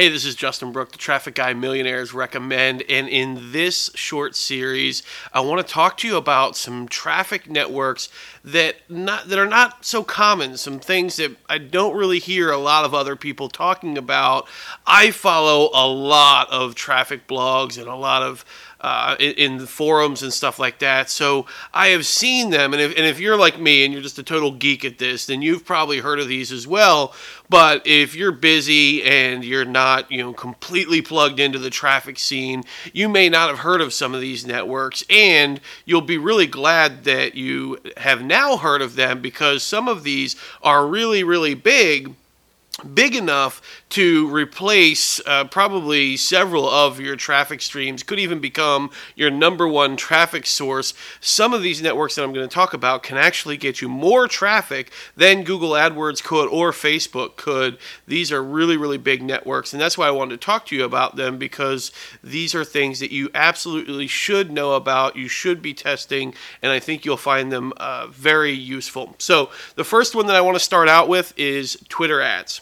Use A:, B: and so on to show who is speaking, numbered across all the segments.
A: Hey, this is Justin Brooke, the Traffic Guy Millionaires Recommend. And in this short series, I want to talk to you about some traffic networks that not that are not so common, some things that I don't really hear a lot of other people talking about. I follow a lot of traffic blogs and a lot of uh, in, in, forums and stuff like that. So I have seen them, and if, and if you're like me and you're just a total geek at this, then you've probably heard of these as well. But if you're busy and you're not, you know, completely plugged into the traffic scene, you may not have heard of some of these networks, and you'll be really glad that you have now heard of them because some of these are really, really big big enough to replace uh, probably several of your traffic streams, could even become your number one traffic source. Some of these networks that I'm going to talk about can actually get you more traffic than Google AdWords could or Facebook could. These are really, really big networks, and that's why I wanted to talk to you about them because these are things that you absolutely should know about, you should be testing, and I think you'll find them uh, very useful. So, the first one that I want to start out with is Twitter ads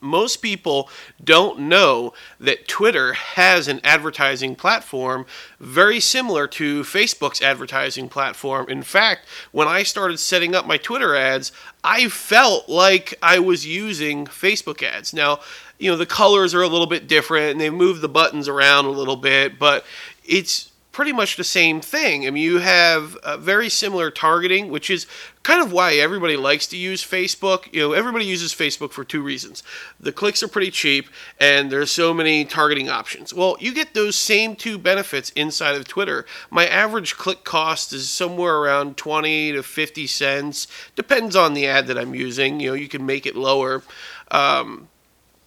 A: most people don't know that Twitter has an advertising platform very similar to Facebook's advertising platform. In fact, when I started setting up my Twitter ads, I felt like I was using Facebook ads. Now, you know, the colors are a little bit different and they move the buttons around a little bit, but it's pretty much the same thing. I mean, you have very similar targeting, which is kind of why everybody likes to use Facebook. You know, everybody uses Facebook for two reasons. The clicks are pretty cheap and there's so many targeting options. Well, you get those same two benefits inside of Twitter. My average click cost is somewhere around 20 to 50 cents. Depends on the ad that I'm using. You know, you can make it lower. Um,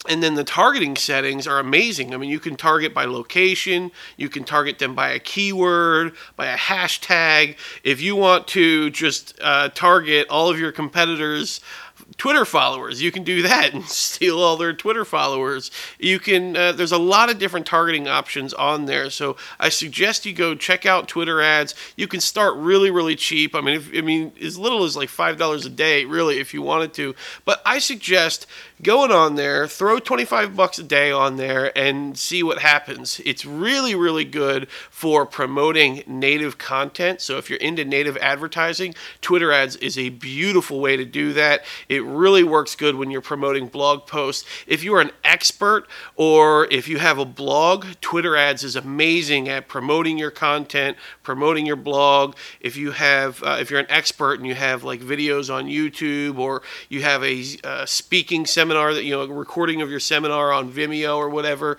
A: and then the targeting settings are amazing. I mean, you can target by location, you can target them by a keyword, by a hashtag. If you want to just uh, target all of your competitors' Twitter followers. You can do that and steal all their Twitter followers. You can. Uh, there's a lot of different targeting options on there, so I suggest you go check out Twitter ads. You can start really, really cheap. I mean, if, I mean, as little as like five dollars a day, really, if you wanted to. But I suggest going on there, throw 25 bucks a day on there, and see what happens. It's really, really good for promoting native content. So if you're into native advertising, Twitter ads is a beautiful way to do that. It really works good when you're promoting blog posts. If you are an expert or if you have a blog, Twitter ads is amazing at promoting your content, promoting your blog. If you have, uh, if you're an expert and you have like videos on YouTube or you have a uh, speaking seminar that you know, recording of your seminar on Vimeo or whatever,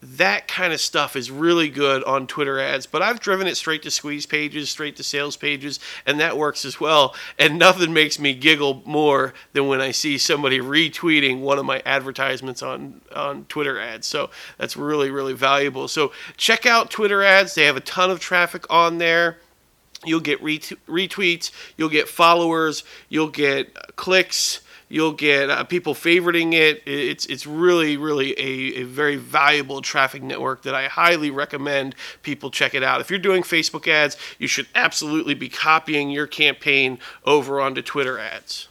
A: that kind of stuff is really good on Twitter ads, but I've driven it straight to squeeze pages, straight to sales pages, and that works as well. And nothing makes me giggle more than when I see somebody retweeting one of my advertisements on, on Twitter ads. So that's really, really valuable. So check out Twitter ads, they have a ton of traffic on there. You'll get retweets, you'll get followers, you'll get clicks You'll get uh, people favoriting it. It's it's really really a, a very valuable traffic network that I highly recommend people check it out. If you're doing Facebook ads, you should absolutely be copying your campaign over onto Twitter ads.